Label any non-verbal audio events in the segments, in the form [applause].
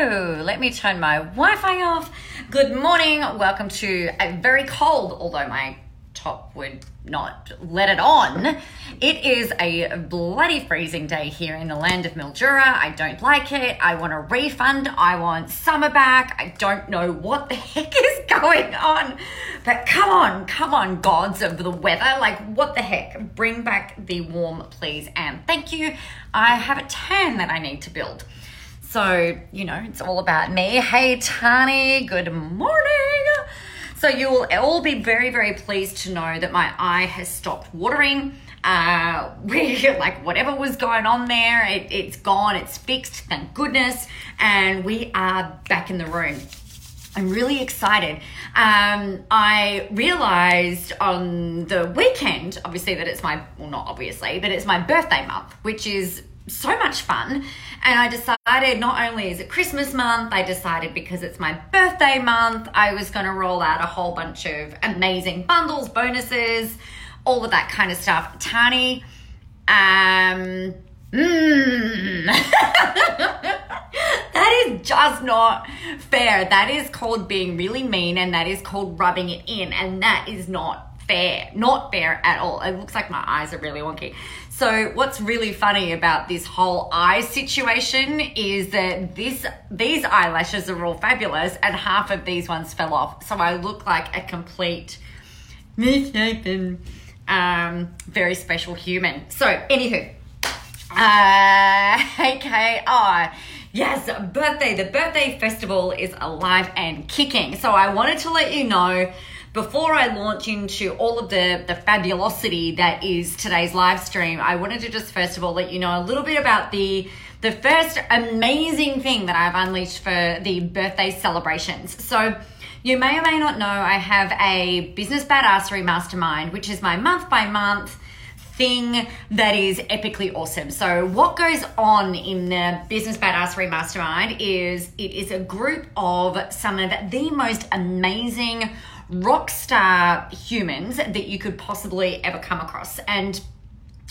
Let me turn my Wi Fi off. Good morning, welcome to a very cold, although my top would not let it on. It is a bloody freezing day here in the land of Mildura. I don't like it. I want a refund. I want summer back. I don't know what the [laughs] heck is going on. But come on, come on, gods of the weather. Like, what the heck? Bring back the warm, please. And thank you. I have a tan that I need to build. So, you know, it's all about me. Hey, Tani, good morning. So, you will all be very, very pleased to know that my eye has stopped watering. Uh, [laughs] we like whatever was going on there, it, it's gone, it's fixed, thank goodness, and we are back in the room. I'm really excited. Um, I realized on the weekend, obviously, that it's my, well, not obviously, but it's my birthday month, which is so much fun. And I decided not only is it Christmas month, I decided because it's my birthday month, I was going to roll out a whole bunch of amazing bundles, bonuses, all of that kind of stuff. Tani, um, mm. [laughs] that is just not fair. That is called being really mean and that is called rubbing it in. And that is not fair. Not fair at all. It looks like my eyes are really wonky. So what's really funny about this whole eye situation is that this these eyelashes are all fabulous and half of these ones fell off. So I look like a complete misshapen, um, very special human. So anywho, uh, [laughs] okay, oh, yes, birthday. The birthday festival is alive and kicking. So I wanted to let you know before I launch into all of the, the fabulosity that is today's live stream, I wanted to just first of all let you know a little bit about the the first amazing thing that I've unleashed for the birthday celebrations. So you may or may not know I have a business badassery mastermind, which is my month by month thing that is epically awesome. So, what goes on in the Business Badassery Mastermind is it is a group of some of the most amazing rock star humans that you could possibly ever come across. And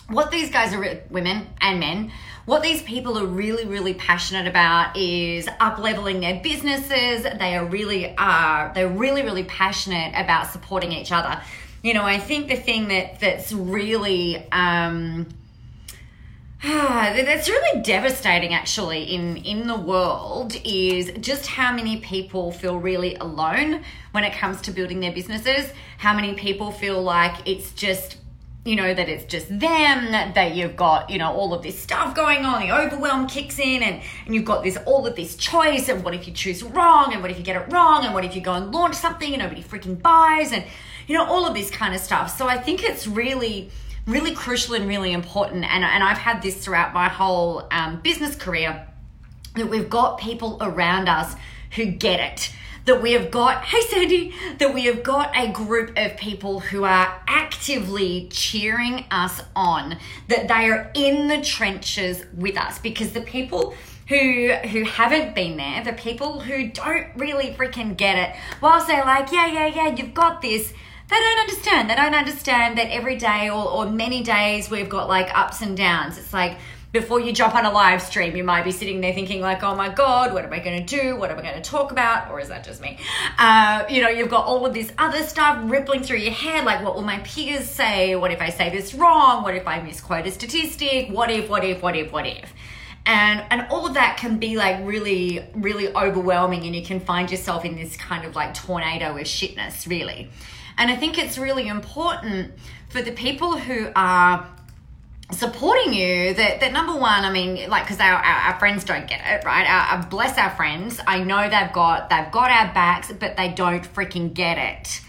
what these guys are, women and men, what these people are really, really passionate about is up leveling their businesses. They are really are, they're really, really passionate about supporting each other. You know, I think the thing that that's really um, [sighs] that's really devastating actually in in the world is just how many people feel really alone when it comes to building their businesses. How many people feel like it's just you know that it's just them that you've got you know all of this stuff going on the overwhelm kicks in and, and you've got this all of this choice and what if you choose wrong and what if you get it wrong and what if you go and launch something and nobody freaking buys and you know all of this kind of stuff. So i think it's really really crucial and really important. And, and I've had this throughout my whole um, business career that we've got people around us who get it. That we have got, hey Sandy, that we have got a group of people who are actively cheering us on, that they are in the trenches with us because the people who who haven't been there, the people who don't really freaking get it, whilst they're like, yeah, yeah, yeah, you've got this, they don't understand. They don't understand that every day or, or many days we've got like ups and downs. It's like before you jump on a live stream, you might be sitting there thinking like, oh my God, what am I going to do? What am I going to talk about? Or is that just me? Uh, you know, you've got all of this other stuff rippling through your head. Like, what will my peers say? What if I say this wrong? What if I misquote a statistic? What if, what if, what if, what if? and and all of that can be like really really overwhelming and you can find yourself in this kind of like tornado of shitness really and I think it's really important for the people who are supporting you that, that number one i mean like because our, our, our, friends don't get it right? Our, our, bless our friends. I know they've got they've got our backs but they don't freaking get it.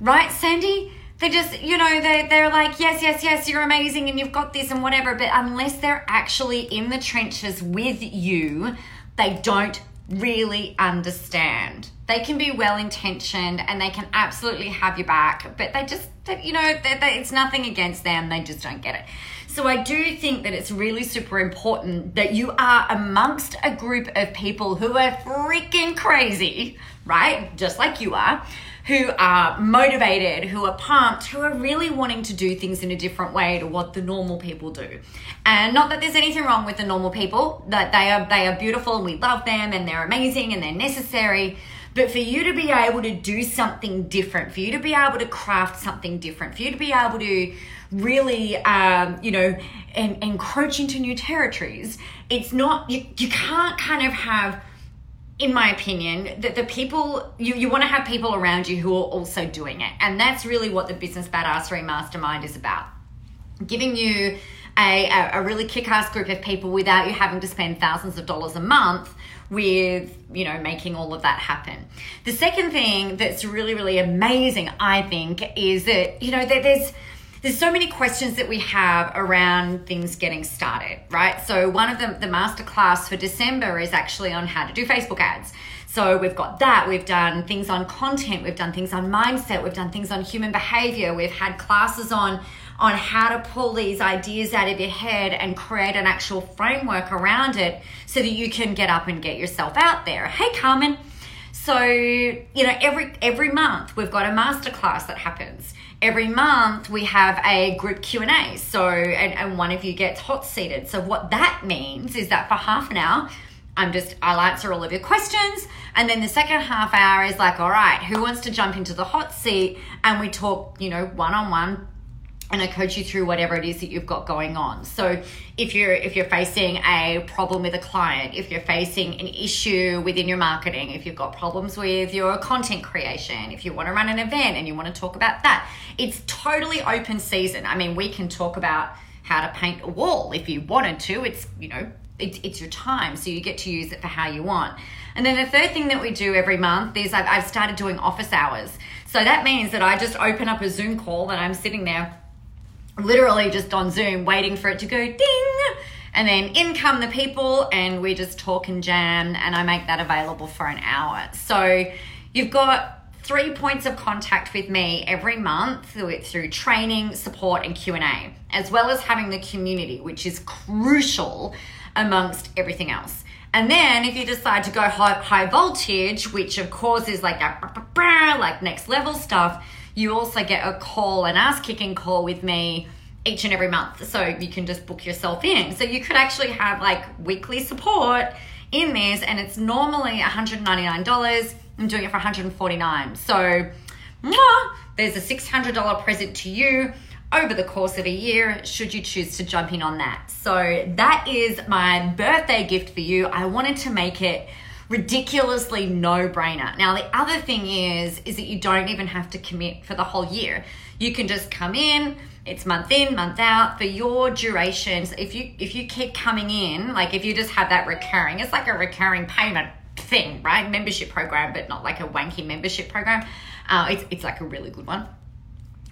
Right sandy? They just you know they, they're like yes yes yes you're amazing and you've got this and whatever but unless they're actually in the trenches with you they don't really understand. They can be well intentioned and they can absolutely have your back, but they just, you know, they, they, it's nothing against them. They just don't get it. So I do think that it's really super important that you are amongst a group of people who are freaking crazy, right? Just like you are who are motivated, who are pumped, who are really wanting to do things in a different way to what the normal people do. And not that there's anything wrong with the normal people, that they are they are beautiful and we love them and they're amazing and they're necessary. But for you to be able to do something different, for you to be able to craft something different, for you to be able to really, um, you know, en- encroach into new territories, it's not, you, you can't kind of have in my opinion, that the people you, you want to have people around you who are also doing it. And that's really what the Business Badassery Mastermind is about. Giving you a, a, really kick-ass group of people without you having to spend thousands of dollars a month with you know making all of that happen the second thing that's really really amazing i think is that you know that there's there's so many questions that we have around things getting started, right? So one of them, the masterclass for December is actually on how to do Facebook ads. So we've got that. We've done things on content. We've done things on mindset. We've done things on human behavior. We've had classes on on how to pull these ideas out of your head and create an actual framework around it so that you can get up and get yourself out there. Hey, Carmen. So, you know, every every month we've got a masterclass that happens every month we have a group q&a so and, and one of you gets hot seated. So what that means is that for half an hour i'm just i'll answer all of your questions. And then the second half hour is like all right who wants to jump into the hot seat? And we talk you know one-on-one and I coach you through whatever it is that you've got going on. So if you're if you're facing a problem with a client, if you're facing an issue within your marketing, if you've got problems with your content creation, if you want to run an event and you want to talk about that, it's totally open season. I mean, we can talk about how to paint a wall if you wanted to. It's, you know, it's, it's your time, so you get to use it for how you want. And then the third thing that we do every month is I've, I've started doing office hours. So that means that I just open up a Zoom call and I'm sitting there literally just on Zoom waiting for it to go ding. And then in come the people, and we just talk and jam, and I make that available for an hour. So you've got three points of contact with me every month through, training, support, and Q&A, as well as having the community, which is crucial amongst everything else. And then if you decide to go high, high voltage, which of course is like that, like next level stuff, you also get a call, an ass kicking call with me each and every month. So you can just book yourself in. So you could actually have like weekly support in this, and it's normally $199. I'm doing it for 149. So mwah, there's a $600 present to you over the course of a year should you choose to jump in on that. So that is my birthday gift for you. I wanted to make it ridiculously no brainer. Now, the other thing is, is that you don't even have to commit for the whole year. You can just come in, it's month in, month out for your durations. If you if you keep coming in, like if you just have that recurring, it's like a recurring payment thing, right? Membership program, but not like a wanky membership program. Uh, it's it's like a really good one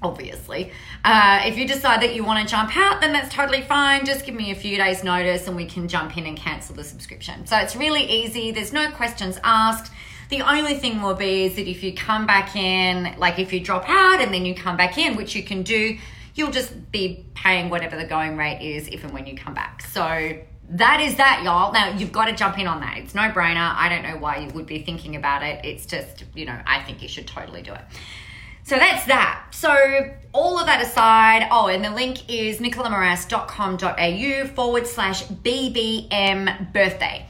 obviously. Uh, if you decide that you want to jump out, then that's totally fine. Just give me a few days' notice and we can jump in and cancel the subscription. So it's really easy, there's no questions asked. The only thing will be is that if you come back in, like if you drop out and then you come back in, which you can do, you'll just be paying whatever the going rate is if and when you come back. So that is that, y'all. Now you've got to jump in on that. It's no brainer. I don't know why you would be thinking about it. It's just, you know, I think you should totally do it. So that's that. So all of that aside, oh, and the link is nicolamoras.com.au forward slash BBM birthday.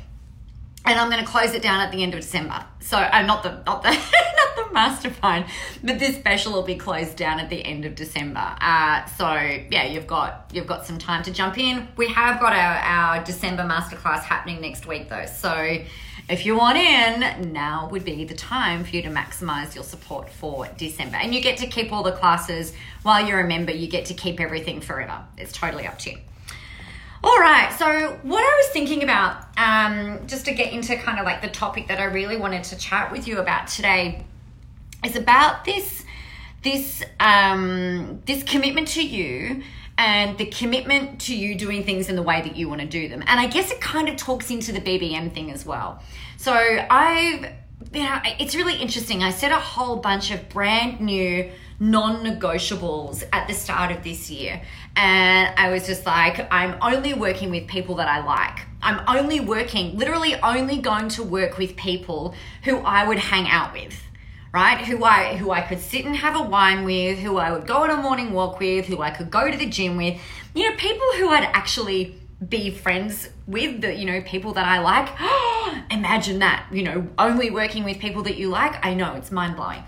And I'm going to close it down at the end of December. So uh, not the not the [laughs] not the mastermind, but this special will be closed down at the end of December. Uh, so yeah, you've got you've got some time to jump in. We have got our our December masterclass happening next week though. So if you want in, now would be the time for you to maximize your support for December. And you get to keep all the classes while you're a member, you get to keep everything forever. It's totally up to you. All right, so what I was thinking about, um, just to get into kind of like the topic that I really wanted to chat with you about today, is about this this um, this commitment to you and the commitment to you doing things in the way that you want to do them. And I guess it kind of talks into the BBM thing as well. So I've, you know, it's really interesting. I set a whole bunch of brand new non negotiables at the start of this year. And I was just like, I'm only working with people that I like. I'm only working, literally only going to work with people who I would hang out with right? Who I who I could sit and have a wine with, who I would go on a morning walk with, who I could go to the gym with. You know, people who I'd actually be friends with the you know people that I like. [gasps] Imagine that, you know, only working with people that you like. I know it's mind-blowing.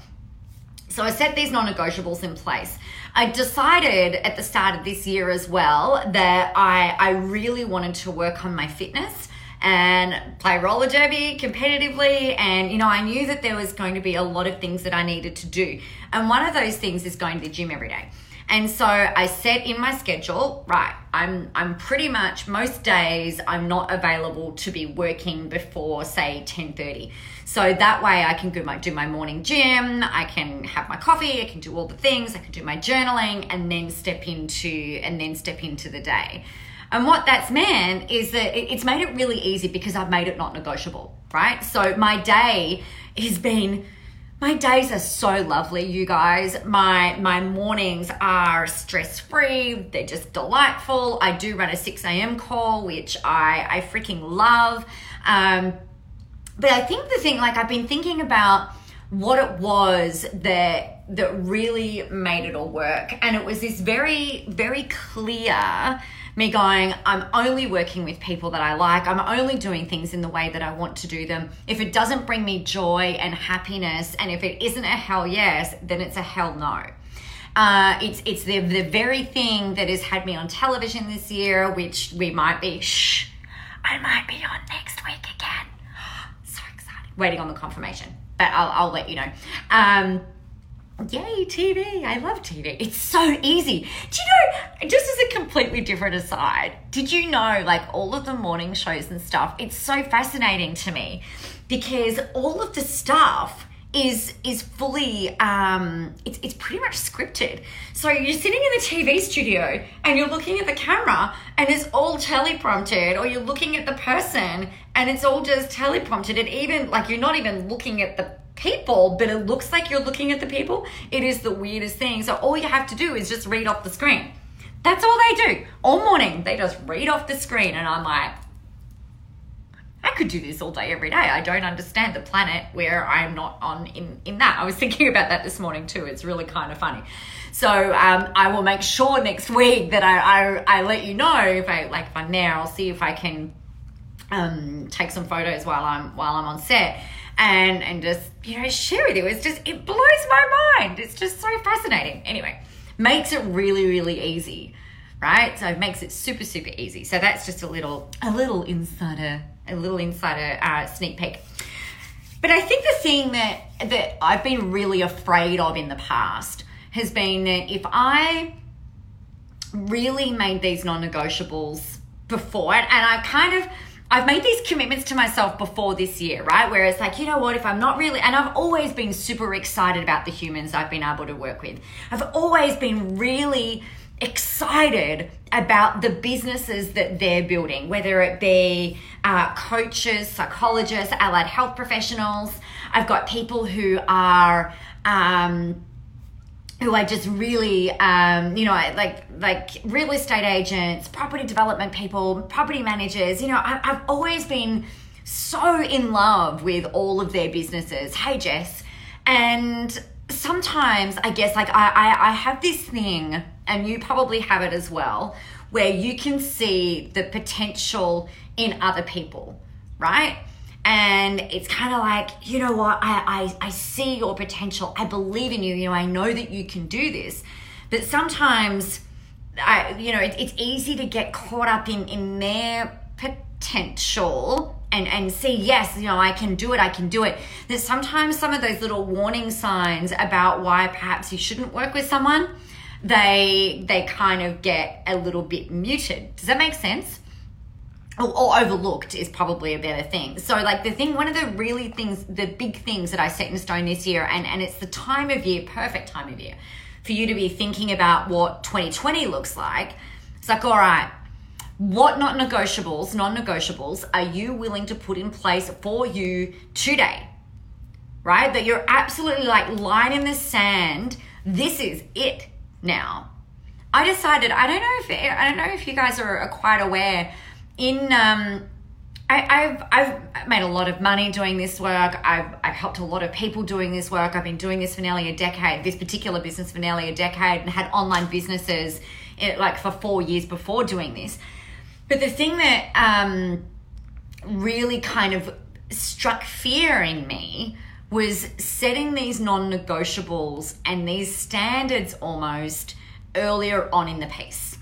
So I set these non-negotiables in place. I decided at the start of this year as well that I I really wanted to work on my fitness and play roller derby competitively. And, you know, I knew that there was going to be a lot of things that I needed to do. And one of those things is going to the gym every day. And so I set in my schedule, right, I'm I'm pretty much most days I'm not available to be working before say 10:30. So that way I can do my do my morning gym, I can have my coffee, I can do all the things, I can do my journaling and then step into and then step into the day. And what that's meant is that it's made it really easy because I've made it not negotiable, right? So my day has been my days are so lovely, you guys. My my mornings are stress free. They're just delightful. I do run a six a.m. call, which I I freaking love. Um, but I think the thing, like I've been thinking about what it was that that really made it all work, and it was this very very clear me going, I'm only working with people that I like. I'm only doing things in the way that I want to do them. If it doesn't bring me joy and happiness, and if it isn't a hell yes, then it's a hell no. Uh, it's it's the the very thing that has had me on television this year, which we might be. Shh, I might be on next week again. [gasps] So excited. Waiting on the confirmation, but I'll I'll let you know. Um, Yay, TV. I love TV. It's so easy. Do you know, just as a completely different aside, did you know, like all of the morning shows and stuff, it's so fascinating to me because all of the stuff is is fully um it's it's pretty much scripted. So you're sitting in the TV studio and you're looking at the camera and it's all teleprompted or you're looking at the person and it's all just teleprompted and even like you're not even looking at the people, but it looks like you're looking at the people. It is the weirdest thing. So all you have to do is just read off the screen. That's all they do. All morning, they just read off the screen. And I'm like, I could do this all day, every day. I don't understand the planet where I'm not on in, in that. I was [laughs] thinking about that this morning too. It's really kind of funny. So um, I will make sure next week that I, I, I let you know if I like if I'm there. I'll see if I can um, take some photos while I'm while I'm on set and and just you know share with you. It's just it blows my mind. It's just so fascinating. Anyway, makes it really really easy, right? So it makes it super super easy. So that's just a little a little insider a little insider uh, sneak peek. But I think the thing that that I've been really afraid of in the past has been that if I really made these non-negotiables before and I kind of I've made these commitments to myself before this year, right? Where it's like, you know what, if I'm not really, and I've always been super excited about the humans I've been able to work with. I've always been really excited about the businesses that they're building, whether it be uh, coaches, psychologists, allied health professionals. I've got people who are, um, who I just really, um, you know, like like real estate agents, property development people, property managers. You know, I, I've always been so in love with all of their businesses. Hey, Jess, and sometimes I guess like I, I, I have this thing, and you probably have it as well, where you can see the potential in other people, right? And it's kind of like you know what? I, I i see your potential. I believe in you. You know i know that you can do this. But sometimes i you know it, it's easy to get caught up in in their potential and and see yes you know i can do it. I can do it. That sometimes some of those little warning signs about why perhaps you shouldn't work with someone they they kind of get a little bit muted. Does that make sense Oh, or overlooked is probably a better thing. So, like the thing, one of the really things, the big things that I set in stone this year, and and it's the time of year, perfect time of year, for you to be thinking about what 2020 looks like. It's like, all right, what not negotiables, non negotiables are you willing to put in place for you today? Right? That you're absolutely like line in the sand this is it now. I decided I don't know if I don't know if you guys are quite aware in um, I, have I've made a lot of money doing this work. I've, I've helped a lot of people doing this work. I've been doing this for nearly a decade, this particular business for nearly a decade, and had online businesses it, eh, like for four years before doing this. But the thing that um, really kind of struck fear in me was setting these non negotiables and these standards almost earlier on in the piece.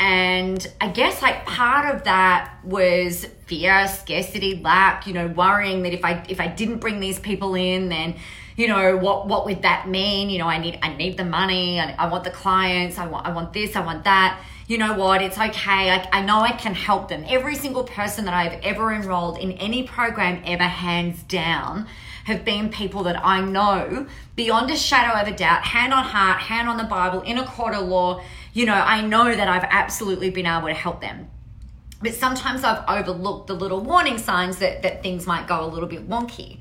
And I guess like part of that was fear, scarcity, lack, you know, worrying that if I if I didn't bring these people in, then you know what what would that mean? You know, I need I need the money, I, I want the clients, I want I want this, I want that. You know what? It's okay. I, I know I can help them. Every single person that I've ever enrolled in any program ever, hands down, have been people that I know beyond a shadow of a doubt, hand on heart, hand on the Bible, in a court of law you know, I know that I've absolutely been able to help them. But sometimes I've overlooked the little warning signs that, that things might go a little bit wonky.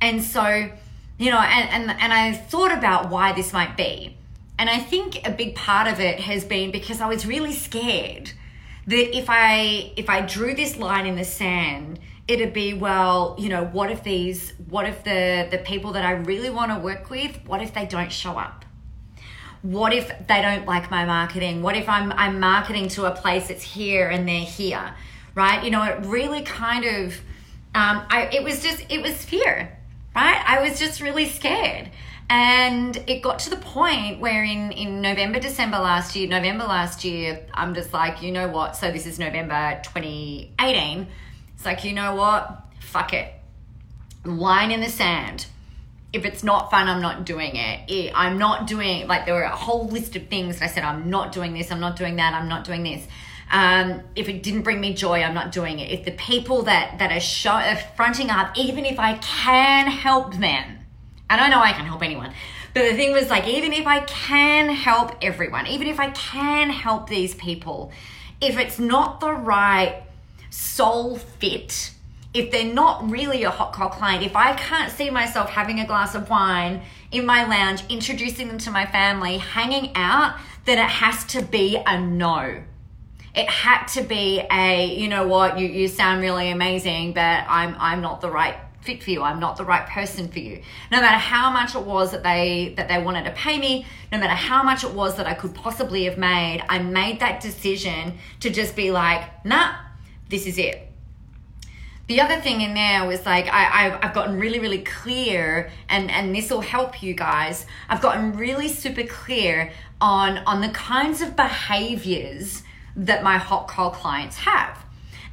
And so, you know, and, and, and I thought about why this might be. And I think a big part of it has been because I was really scared that if I if I drew this line in the sand, it'd be well, you know, what if these what if the the people that I really want to work with, what if they don't show up? What if they don't like my marketing? What if i'm i'm marketing to a place that's here and they're here right? You know it really kind of um, I, it was just it was fear right? I was just really scared. And it got to the point where in in november december last year november last year i'm just like you know what? So this is november 2018 it's like you know what? Fuck it. Line in the sand if it's not fun, I'm not doing it. I'm not doing like there were a whole list of things. I said I'm not doing this. I'm not doing that. I'm not doing this. Um, if it didn't bring me joy, I'm not doing it. If the people that that are, show, fronting up, even if I can help them, and I know I can help anyone, but the thing was like, even if I can help everyone, even if I can help these people, if it's not the right soul fit if they're not really a hot call client, if I can't see myself having a glass of wine in my lounge, introducing them to my family, hanging out, then it has to be a no. It had to be a, you know what, you, you sound really amazing, but I'm I'm not the right fit for you. I'm not the right person for you. No matter how much it was that they that they wanted to pay me, no matter how much it was that I could possibly have made, I made that decision to just be like, nah, this is it the other thing in there was like I, I've, I've gotten really really clear and and this will help you guys. I've gotten really super clear on on the kinds of behaviors that my hot call clients have.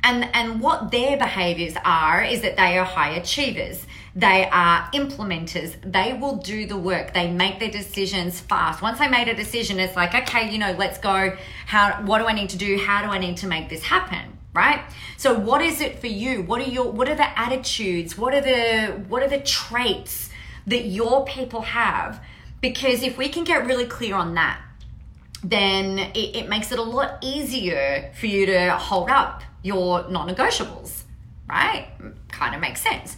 And and what their behaviors are is that they are high achievers. They are implementers. They will do the work. They make their decisions fast. Once i made a decision it's like okay you know let's go. How what do i need to do? How do i need to make this happen right? So what is it for you? What are your what are the attitudes? What are the what are the traits that your people have? Because if we can get really clear on that then it, it makes it a lot easier for you to hold up your non-negotiables right? Kind of makes sense.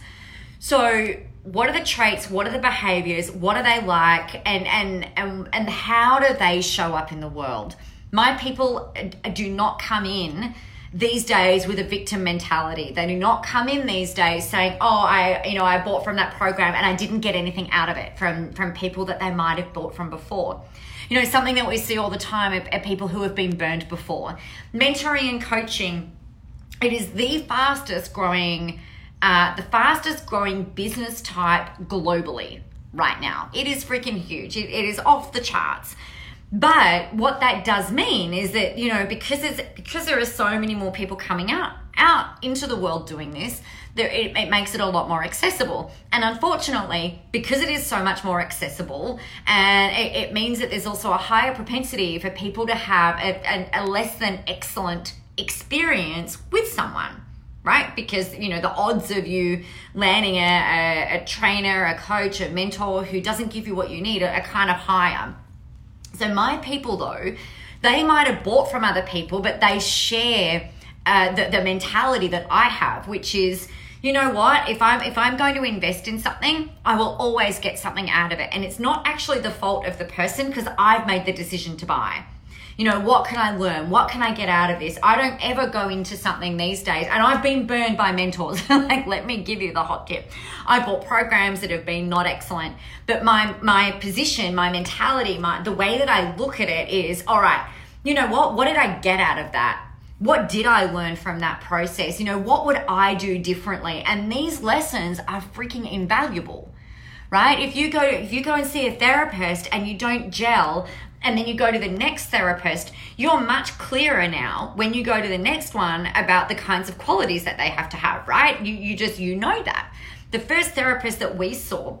So what are the traits? What are the behaviors? What are they like? And and and, and how do they show up in the world? My people uh, do not come in these days with a victim mentality. They do not come in these days saying, "Oh, I, you know, I bought from that program and I didn't get anything out of it from from people that they might have bought from before." You know, something that we see all the time are, people who have been burned before. Mentoring and coaching, it is the fastest growing, uh, the fastest growing business type globally right now. It is freaking huge. it, it is off the charts. But what that does mean is that, you know, because it's because there are so many more people coming out out into the world doing this, there, it, it, makes it a lot more accessible. And unfortunately, because it is so much more accessible, and it, it means that there's also a higher propensity for people to have a, a, a less than excellent experience with someone right? Because you know the odds of you landing a, a, a, trainer, a coach, a mentor who doesn't give you what you need are, are kind of higher. So my people though, they might have bought from other people, but they share uh, the, the mentality that I have, which is, you know what? If i'm if i'm going to invest in something i will always get something out of it. And it's not actually the fault of the person because i've made the decision to buy you know what can i learn what can i get out of this i don't ever go into something these days and i've been burned by mentors [laughs] like let me give you the hot tip i bought programs that have been not excellent but my my position my mentality my the way that i look at it is all right you know what what did i get out of that what did I learn from that process? You know, what would I do differently? And these lessons are freaking invaluable. Right? If you go if you go and see a therapist and you don't gel and then you go to the next therapist, you're much clearer now when you go to the next one about the kinds of qualities that they have to have, right? You you just you know that. The first therapist that we saw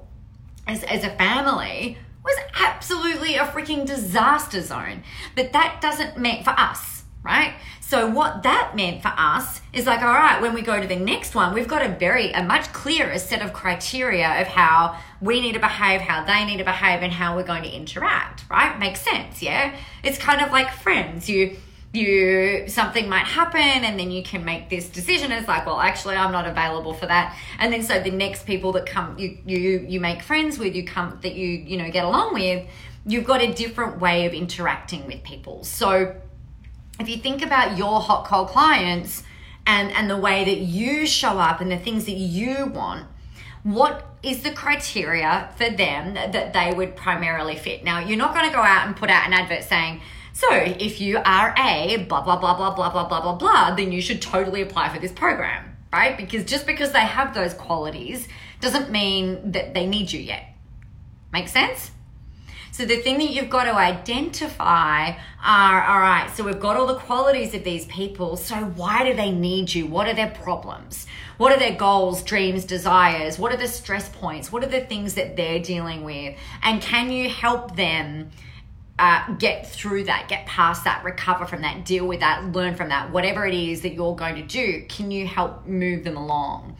as, as a family was absolutely a freaking disaster zone. But that doesn't mean for us right? So what that meant for us is like, all right, when we go to the next one, we've got a very, a much clearer set of criteria of how we need to behave, how they need to behave, and how we're going to interact, right? Makes sense, yeah? It's kind of like friends. You, you something might happen and then you can make this decision it's like well actually i'm not available for that and then so the next people that come you you you make friends with you come that you you know get along with you've got a different way of interacting with people so if you think about your hot cold clients and and the way that you show up and the things that you want what is the criteria for them that they would primarily fit? Now you're not going to go out and put out an advert saying so if you are a blah blah blah blah blah blah blah blah blah then you should totally apply for this program right? Because just because they have those qualities doesn't mean that they need you yet. Make sense so the thing that you've got to identify are all right, so we've got all the qualities of these people. So why do they need you? What are their problems? What are their goals, dreams, desires? What are the stress points? What are the things that they're dealing with? And can you help them? Uh, get through that, get past that, recover from that, deal with that, learn from that, whatever it is that you're going to do, can you help move them along?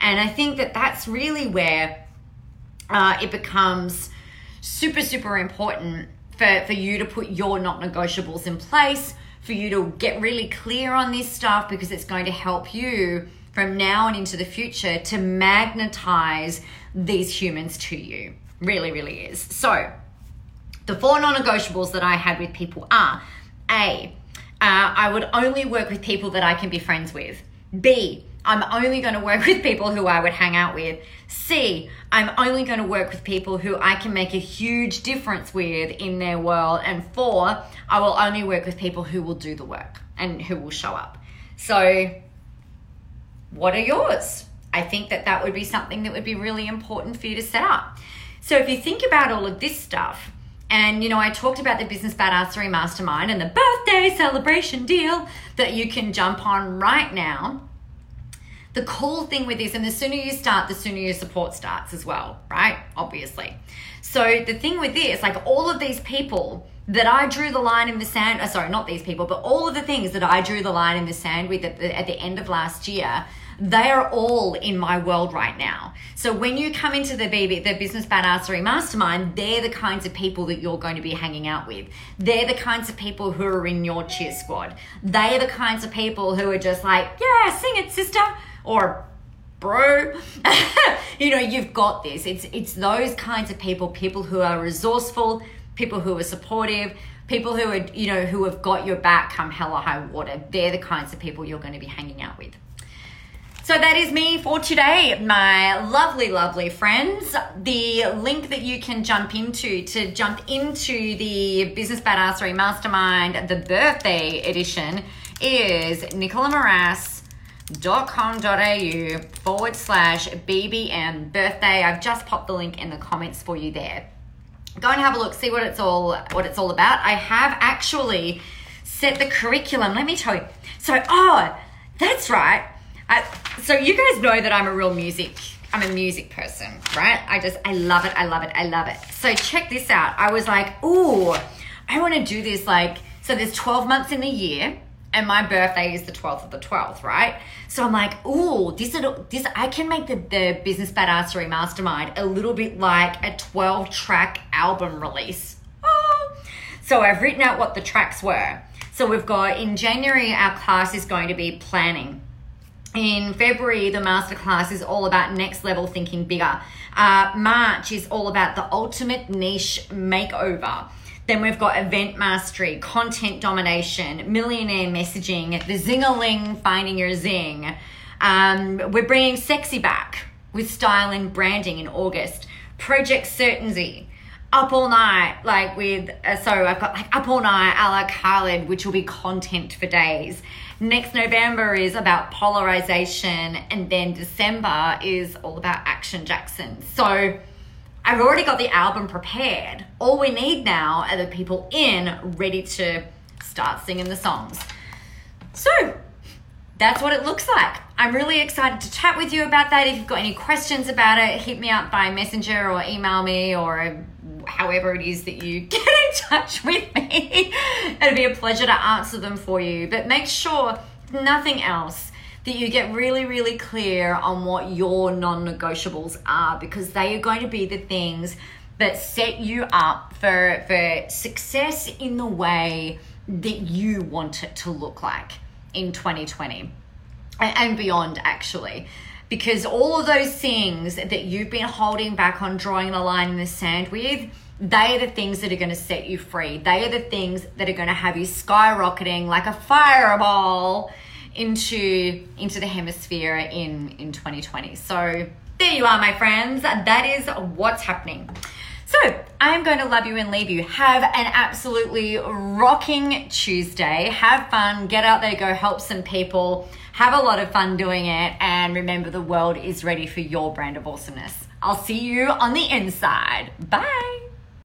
And I think that that's really where uh, it becomes super, super important for, for you to put your not negotiables in place, for you to get really clear on this stuff because it's going to help you from now and into the future to magnetize these humans to you. Really, really is. So, the four non negotiables that I had with people are A, uh, I would only work with people that I can be friends with. B, I'm only going to work with people who I would hang out with. C, I'm only going to work with people who I can make a huge difference with in their world. And four, I will only work with people who will do the work and who will show up. So, what are yours? I think that that would be something that would be really important for you to set up. So, if you think about all of this stuff, and you know, I talked about the Business Badassery Mastermind and the birthday celebration deal that you can jump on right now the cool thing with this, and the sooner you start, the sooner your support starts as well, right? Obviously. So the thing with this, like all of these people that I drew the line in the sand, uh, sorry, not these people, but all of the things that I drew the line in the sand with at the, at the end of last year, they are all in my world right now. So when you come into the BB, the Business Badassery Mastermind, they're the kinds of people that you're going to be hanging out with. They're the kinds of people who are in your cheer squad. They are the kinds of people who are just like, yeah, sing it, sister or bro [laughs] you know you've got this. It's it's those kinds of people people who are resourceful people who are supportive people who are you know who have got your back come hell or high water. They're the kinds of people you're going to be hanging out with. So that is me for today, my lovely, lovely friends. The link that you can jump into to jump into the Business Badassery Mastermind, the birthday edition, is Nicola Moras com.au forward slash BBM birthday. I've just popped the link in the comments for you there. Go and have a look, see what it's all what it's all about. I have actually set the curriculum. Let me tell you. So, oh, that's right. I, so you guys know that I'm a real music I'm a music person, right? I just I love it. I love it. I love it. So check this out. I was like, "Ooh, I want to do this like so there's 12 months in the year and my birthday is the 12th of the 12th, right? So I'm like, ooh, this this I can make the, the Business Badassery Mastermind a little bit like a 12 track album release. Oh. So I've written out what the tracks were. So we've got in January, our class is going to be planning. In February, the masterclass is all about next level thinking bigger. Uh, March is all about the ultimate niche makeover. Then we've got event mastery, content domination, millionaire messaging, the zingaling, finding your zing. Um, we're bringing sexy back with style and branding in August. Project certainty, up all night, like with, uh, so I've got like up all night a la Khaled, which will be content for days. Next November is about polarization, and then December is all about Action Jackson. So, I've already got the album prepared. All we need now are the people in ready to start singing the songs. So that's what it looks like. I'm really excited to chat with you about that. If you've got any questions about it, hit me up by messenger or email me or however it is that you [laughs] get in touch with me. [laughs] It'll be a pleasure to answer them for you. But make sure, nothing else, that you get really, really clear on what your non negotiables are because they are going to be the things that set you up for, for success in the way that you want it to look like in 2020 and beyond, actually. Because all of those things that you've been holding back on drawing the line in the sand with, they are the things that are going to set you free. They are the things that are going to have you skyrocketing like a fireball into into the hemisphere in in 2020. So there you are, my friends. That is what's happening. So I am going to love you and leave you. Have an absolutely rocking Tuesday. Have fun. Get out there. Go help some people. Have a lot of fun doing it. And remember, the world is ready for your brand of awesomeness. I'll see you on the inside. Bye.